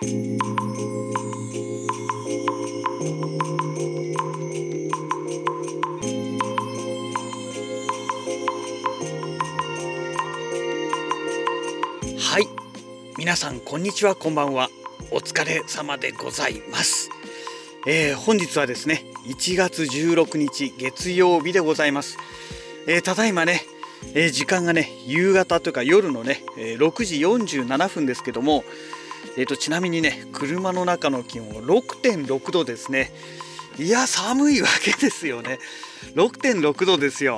はい。皆さんこんにちはこんばんは。お疲れ様でございます、えー本日はですね1月16日月曜日でございます、えーただいまね、えー時間がね夕方というか夜のね、えー6時47分ですけどもえーとちなみにね車の中の気温は6.6度ですね。いや寒いわけですよね。6.6度ですよ。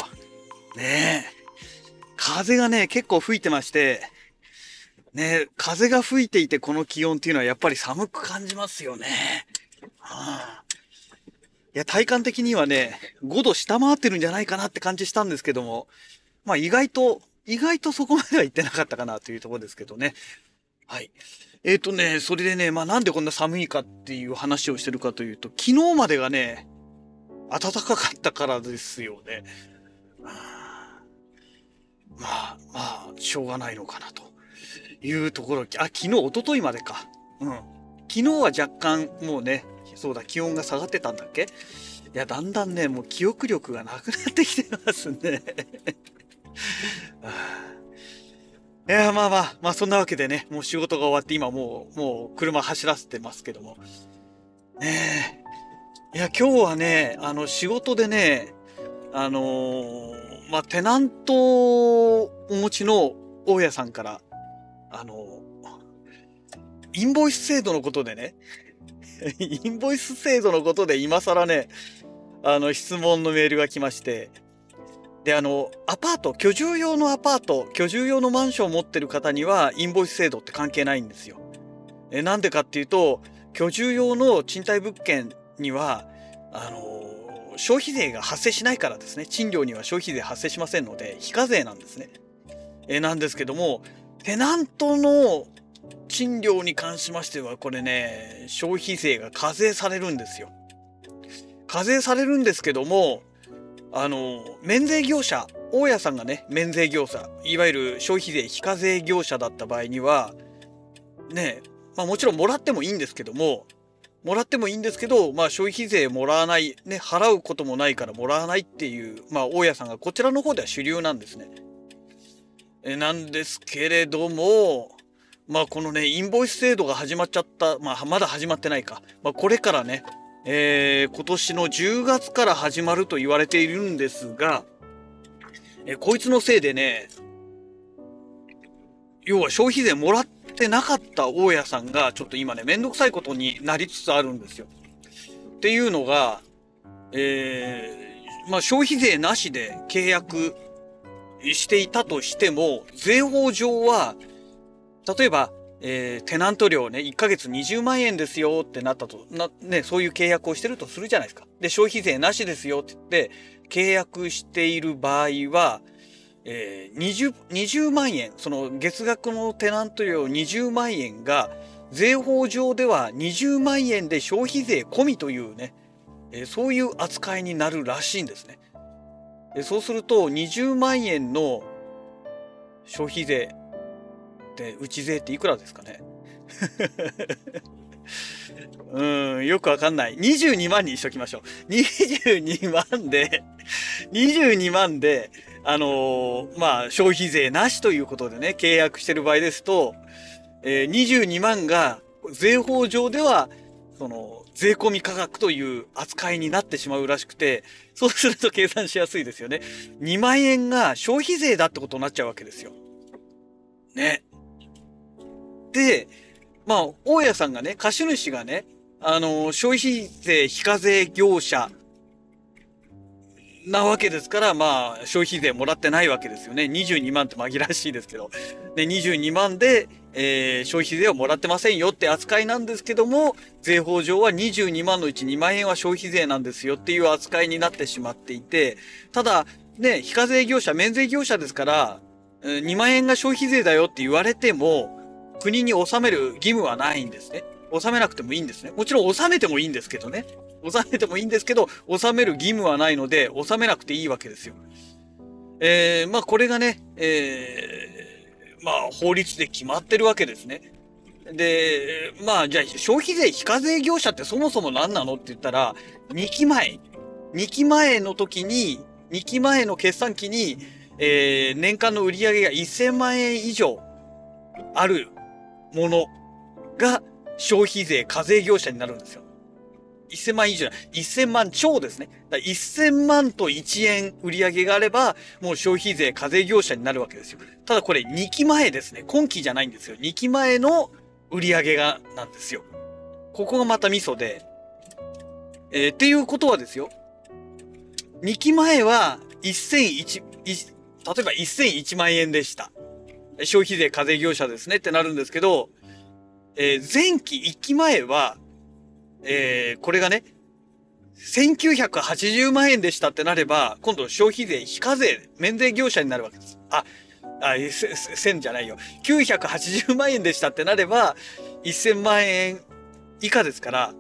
ねえ。風がね結構吹いてまして。ね風が吹いていてこの気温っていうのはやっぱり寒く感じますよね。はあいや、体感的にはね、5度下回ってるんじゃないかなって感じしたんですけども、まあ意外と、意外とそこまでは行ってなかったかなというところですけどね。はい。えっ、とね、それでね、まあなんでこんな寒いかっていう話をしてるかというと、昨日までがね、暖かかったからですよね。まあ、まあ、しょうがないのかなと。いうところ、あ、昨日、一昨日までか。うん。昨日は若干、もうね、そうだ、気温が下がってたんだっけ？いや、だんだんね、もう記憶力がなくなってきてますね。は あいや、まあまあ、まあそんなわけでね、もう仕事が終わって今もう、もう車走らせてますけども。ねえ。いや、今日はね、あの、仕事でね、あのーまあ、テナントをお持ちの大家さんから、あの、インボイス制度のことでね、インボイス制度のことで今更ね、あの、質問のメールが来まして、で、あの、アパート、居住用のアパート、居住用のマンションを持ってる方には、インボイス制度って関係ないんですよ。え、なんでかっていうと、居住用の賃貸物件には、あの、消費税が発生しないからですね。賃料には消費税発生しませんので、非課税なんですね。え、なんですけども、テナントの賃料に関しましては、これね、消費税が課税されるんですよ。課税されるんですけども、あの、免税業者、大家さんがね、免税業者、いわゆる消費税非課税業者だった場合には、ね、まあもちろんもらってもいいんですけども、もらってもいいんですけど、まあ消費税もらわない、ね、払うこともないからもらわないっていう、まあ大家さんがこちらの方では主流なんですね。えなんですけれども、まあこのね、インボイス制度が始まっちゃった、まあまだ始まってないか。まあこれからね、えー今年の10月から始まると言われているんですが、えこいつのせいでね、要は消費税もらってなかった大家さんがちょっと今ね、めんどくさいことになりつつあるんですよ。っていうのが、えーまあ消費税なしで契約していたとしても、税法上は、例えば、えーテナント料ね、1ヶ月20万円ですよってなったと、な、ね、そういう契約をしてるとするじゃないですか。で、消費税なしですよって言って、契約している場合は、えー20、20万円、その月額のテナント料20万円が、税法上では20万円で消費税込みというね、えーそういう扱いになるらしいんですね。そうすると20万円の消費税って内税っていくらですかね？うんよくわかんない22万にしときましょう22万で22万であのーまあ消費税なしということでね契約してる場合ですと、えー22万が税法上ではその税込み価格という扱いになってしまうらしくて、そうすると計算しやすいですよね。2万円が消費税だってことになっちゃうわけですよ。ね。で、まあ、大家さんがね、貸主がね、あの、消費税非課税業者なわけですから、まあ、消費税もらってないわけですよね。22万って紛らわしいですけど。で、22万で、えー消費税をもらってませんよって扱いなんですけども、税法上は22万のうち2万円は消費税なんですよっていう扱いになってしまっていて、ただ、ね、非課税業者、免税業者ですから、2万円が消費税だよって言われても、国に納める義務はないんですね。納めなくてもいいんですね。もちろん納めてもいいんですけどね。納めてもいいんですけど、納める義務はないので、納めなくていいわけですよ。えー、まあこれがね、えー、まあ法律で決まってるわけですね。で、まあ、じゃあ、消費税非課税業者ってそもそも何なのって言ったら、2期前。2期前の時に、2期前の決算期に、えー、年間の売り上げが1000万円以上あるものが消費税課税業者になるんですよ。1000万以上、1000万超ですね。だ1000万と1円売り上げがあれば、もう消費税課税業者になるわけですよ。ただこれ2期前ですね。今期じゃないんですよ。2期前の売り上げが、なんですよ。ここがまたミソで、えー、っていうことはですよ。2期前は1001、例えば1001万円でした。消費税課税業者ですねってなるんですけど、えー、前期1期前は、えー、これがね、1980万円でしたってなれば、今度消費税非課税、免税業者になるわけです。あ、あ、1000じゃないよ。980万円でしたってなれば、1000万円以下ですから、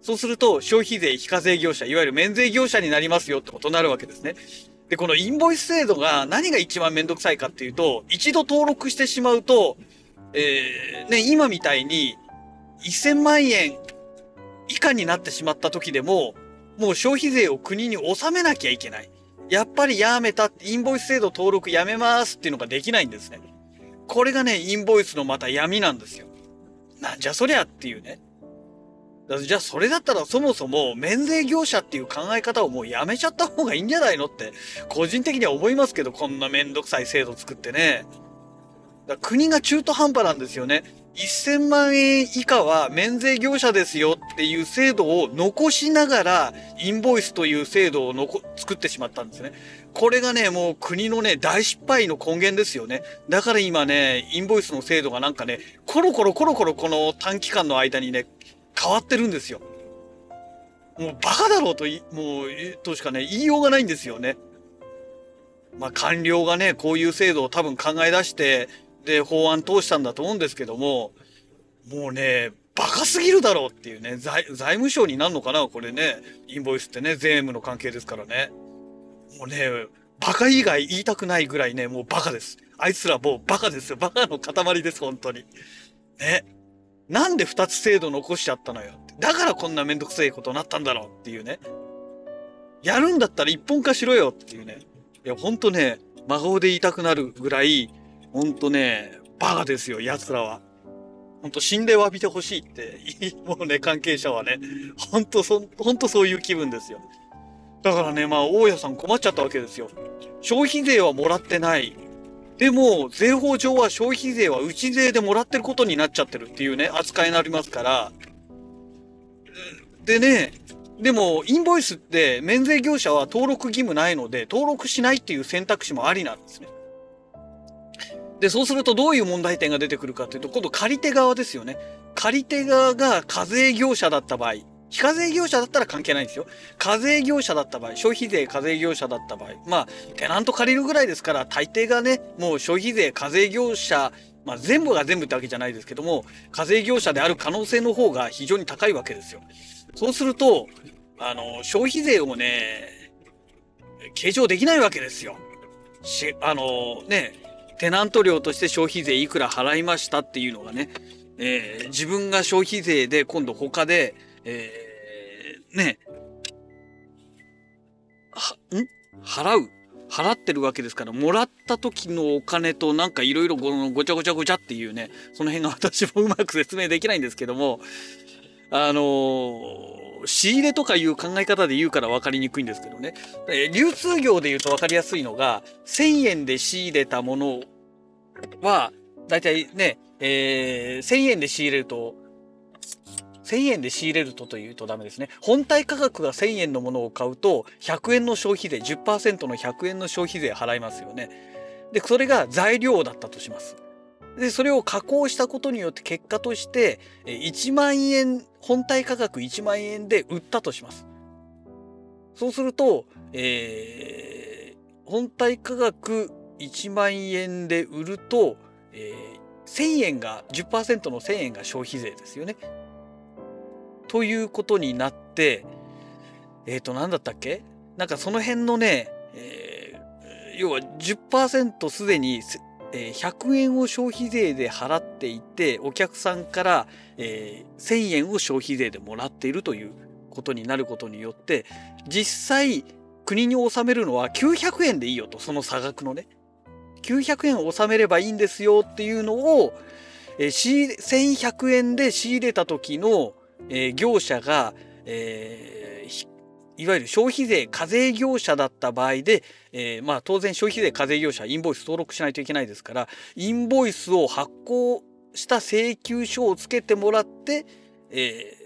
そうすると消費税非課税業者、いわゆる免税業者になりますよってことになるわけですね。で、このインボイス制度が何が一番めんどくさいかっていうと、一度登録してしまうと、えー、ね、今みたいに1000万円以下になってしまった時でも、もう消費税を国に納めなきゃいけない。やっぱりやめた、インボイス制度登録やめますっていうのができないんですね。これがね、インボイスのまた闇なんですよ。なんじゃそりゃっていうね。じゃあそれだったらそもそも免税業者っていう考え方をもうやめちゃった方がいいんじゃないのって個人的には思いますけどこんなめんどくさい制度作ってね。だ国が中途半端なんですよね。1000万円以下は免税業者ですよっていう制度を残しながら、インボイスという制度をのこ作ってしまったんですね。これがね、もう国のね、大失敗の根源ですよね。だから今ね、インボイスの制度がなんかね、コロコロコロコロこの短期間の間にね、変わってるんですよ。もうバカだろうと、もう、としかね、言いようがないんですよね。まあ官僚がね、こういう制度を多分考え出して、で、法案通したんだと思うんですけども、もうね、バカすぎるだろうっていうね、財財務省になるのかなこれね、インボイスってね、税務の関係ですからね。もうね、バカ以外言いたくないぐらいね、もうバカです。あいつらもうバカですよ。バカの塊です、本当に。ね。なんで二つ制度残しちゃったのよ。だからこんなめんどくさいことになったんだろうっていうね。やるんだったら一本化しろよっていうね。いや、ほんとね、真顔で言いたくなるぐらい、ほんとね、バカですよ、奴らは。ほんと死んで詫びてほしいって、もうね、関係者はね、ほんとそ、ほんとそういう気分ですよ。だからね、まあ、大家さん困っちゃったわけですよ。消費税はもらってない。でも、税法上は消費税は内税でもらってることになっちゃってるっていうね、扱いになりますから。でね、でも、インボイスって免税業者は登録義務ないので、登録しないっていう選択肢もありなんですね。で、そうするとどういう問題点が出てくるかというと、今度借り手側ですよね。借り手側が課税業者だった場合、非課税業者だったら関係ないんですよ。課税業者だった場合、消費税課税業者だった場合、まあ、テナント借りるぐらいですから、大抵がね、もう消費税課税業者、まあ、全部が全部ってわけじゃないですけども、課税業者である可能性の方が非常に高いわけですよ。そうすると、あの、消費税をね、計上できないわけですよ。し、あの、ね、テナント料として消費税いくら払いましたっていうのがね、えー、自分が消費税で今度他で、えー、ね、は、ん？払う？払ってるわけですから、もらった時のお金となんかいろいろごちゃごちゃごちゃっていうね、その辺が私もうまく説明できないんですけども、あのー、仕入れとかいう考え方で言うから分かりにくいんですけどね。流通業で言うと分かりやすいのが、1000円で仕入れたものは、だいたいね、えー、1000円で仕入れると、1000円で仕入れるとというとダメですね。本体価格が1000円のものを買うと、100円の消費税、10%の100円の消費税払いますよね。で、それが材料だったとします。で、それを加工したことによって結果として、1万円、本体価格1万円で売ったとします。そうすると、えー、本体価格1万円で売ると、えー、1000円が、10%の1000円が消費税ですよね。ということになって、えっ、ー、と、何だったっけ？なんかその辺のね、えー、要は10%すでにえ100円を消費税で払っていてお客さんから、えー、1,000円を消費税でもらっているということになることによって実際国に納めるのは900円でいいよとその差額のね。900円を納めればいいんですよっていうのを、えー、1100円で仕入れた時の、えー、業者が、えー、いわゆる消費税課税業者だった場合で、えー、まあ当然消費税課税業者インボイス登録しないといけないですからインボイスを発行した請求書をつけてもらって、え、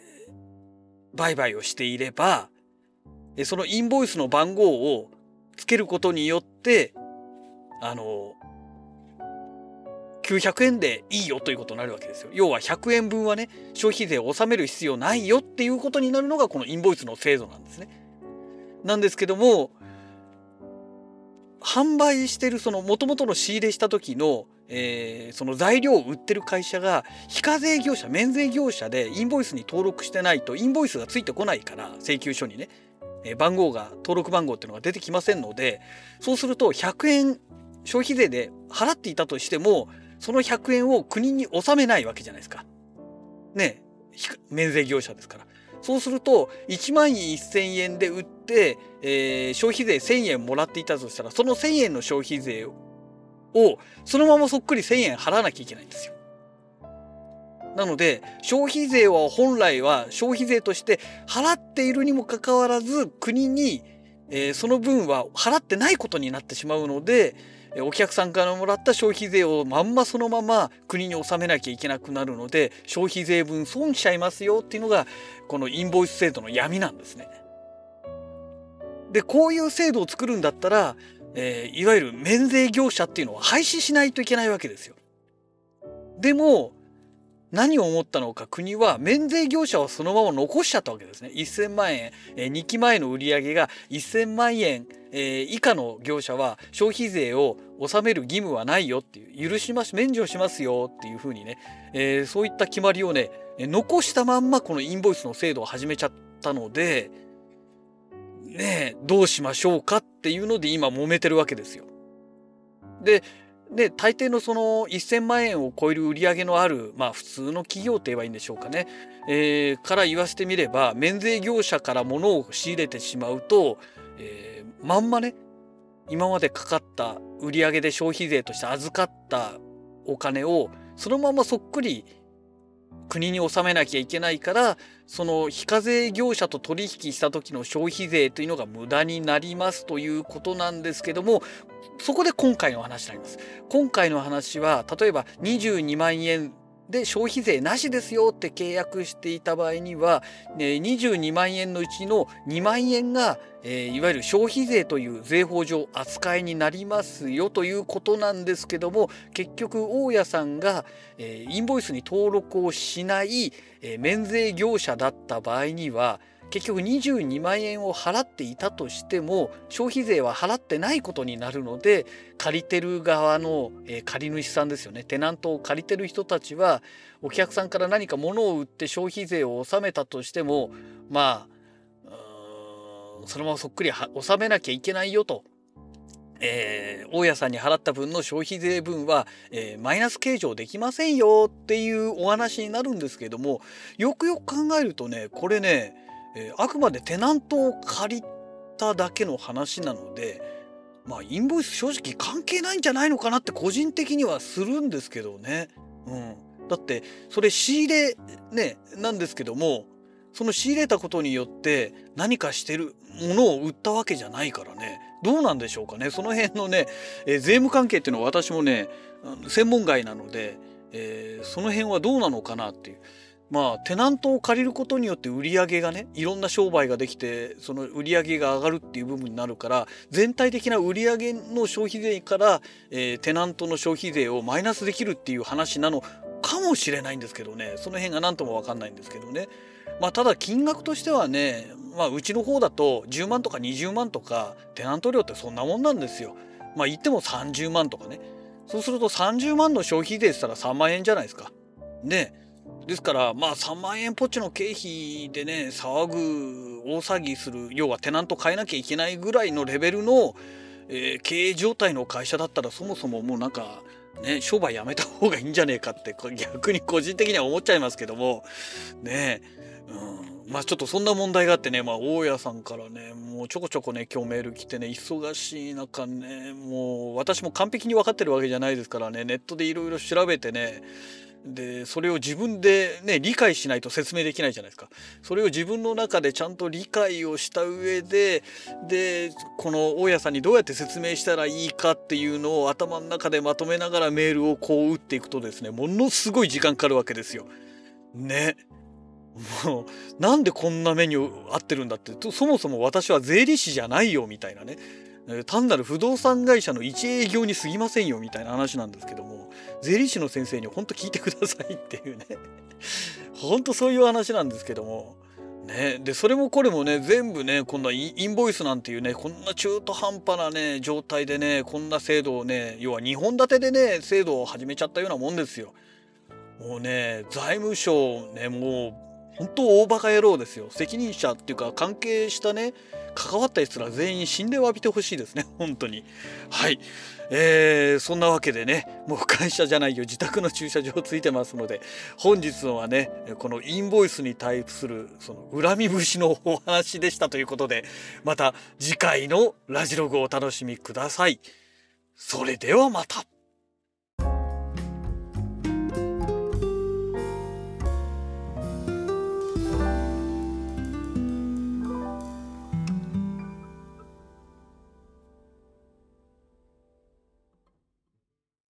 売買をしていればそのインボイスの番号をつけることによってあの900円でいいよということになるわけですよ。要は100円分はね消費税を納める必要ないよっていうことになるのがこのインボイスの制度なんですね。なんですけども販売してるその元々の仕入れした時の、えー、その材料を売ってる会社が非課税業者免税業者でインボイスに登録してないとインボイスがついてこないから請求書にね、えー、番号が登録番号っていうのが出てきませんのでそうすると100円消費税で払っていたとしてもその100円を国に納めないわけじゃないですか。ね免税業者ですから。そうすると1万1000円で売って、えー、消費税1000円もらっていたとしたらその1000円の消費税をそのままそっくり1000円払わなきゃいけないんですよ。なので消費税は本来は消費税として払っているにもかかわらず国に、えー、その分は払ってないことになってしまうのでお客さんからもらった消費税をまんまそのまま国に納めなきゃいけなくなるので消費税分損しちゃいますよっていうのがこのインボイス制度の闇なんですね。でこういう制度を作るんだったら、えー、いわゆる免税業者っていうのは廃止しないといけないわけですよ。でも何を思ったのか国は免税業者はそのまま残しちゃったわけですね。1000万円、えー、2期前の売り上げが1000万円、えー、以下の業者は消費税を納める義務はないよっていう許します免除しますよっていうふうにね、えー、そういった決まりをね残したまんまこのインボイスの制度を始めちゃったのでねえどうしましょうかっていうので今揉めてるわけですよ。でで大抵のその1,000万円を超える売り上げのあるまあ普通の企業といえばいいんでしょうかね、えー、から言わせてみれば免税業者から物を仕入れてしまうと、えー、まんまね今までかかった売り上げで消費税として預かったお金をそのままそっくり国に納めなきゃいけないからその非課税業者と取引した時の消費税というのが無駄になりますということなんですけどもそこで今回の話になります。今回の話は例えば22万円で消費税なしですよって契約していた場合には、ね、22万円のうちの2万円が、えー、いわゆる消費税という税法上扱いになりますよということなんですけども結局大家さんが、えー、インボイスに登録をしない、えー、免税業者だった場合には結局22万円を払っていたとしても消費税は払ってないことになるので借りてる側の、え、借り主さんですよね。テナントを借りてる人たちはお客さんから何か物を売って消費税を納めたとしてもまあそのままそっくり納めなきゃいけないよとえー、大家さんに払った分の消費税分は、えー、マイナス計上できませんよっていうお話になるんですけどもよくよく考えるとねこれねえー、あくまでテナントを借りただけの話なのでまあインボイス正直関係ないんじゃないのかなって個人的にはするんですけどね。うん、だってそれ仕入れねなんですけどもその仕入れたことによって何かしてるものを売ったわけじゃないからねどうなんでしょうかねその辺のね、えー、税務関係っていうのは私もね専門外なので、えー、その辺はどうなのかなっていう。まあテナントを借りることによって売り上げがねいろんな商売ができてその売り上げが上がるっていう部分になるから全体的な売り上げの消費税から、えー、テナントの消費税をマイナスできるっていう話なのかもしれないんですけどね。その辺が何とも分かんないんですけどね。まあただ金額としてはねまあうちの方だと10万とか20万とかテナント料ってそんなもんなんですよ。まあ言っても30万とかね。そうすると30万の消費税って言ったら3万円じゃないですか。ね。ですからまあ3万円ポチの経費でね騒ぐ大騒ぎする要はテナント変えなきゃいけないぐらいのレベルの、えー、経営状態の会社だったらそもそももうなんかね、商売やめた方がいいんじゃねえかって逆に個人的には思っちゃいますけどもねうん、まあちょっとそんな問題があってね、まあ大家さんからね、もうちょこちょこね、今日メール来てね、忙しい中ね、もう私も完璧に分かってるわけじゃないですからね、ネットでいろいろ調べてね、でそれを自分でね理解しないと説明できないじゃないですかそれを自分の中でちゃんと理解をした上ででこの大家さんにどうやって説明したらいいかっていうのを頭の中でまとめながらメールをこう打っていくとですねものすごい時間かかるわけですよ。ね。もうなんでこんなメニュー合ってるんだってそもそも私は税理士じゃないよみたいなね単なる不動産会社の一営業に過ぎませんよみたいな話なんですけども税理士の先生に本当聞いてくださいっていうね。本当そういう話なんですけども。ねでそれもこれもね全部ねこんなインボイスなんていうねこんな中途半端なね状態でねこんな制度をね要は2本立てでね制度を始めちゃったようなもんですよ。もうね財務省ねもう本当大バカ野郎ですよ。責任者っていうか関係したね関わった奴ら全員死んで詫びてほしいですね。本当に。はい。えー、そんなわけでねもう会社じゃないよ。自宅の駐車場ついてますので本日のはねこのインボイスに対するその恨み節のお話でしたということでまた次回のラジログをお楽しみください。それではまた。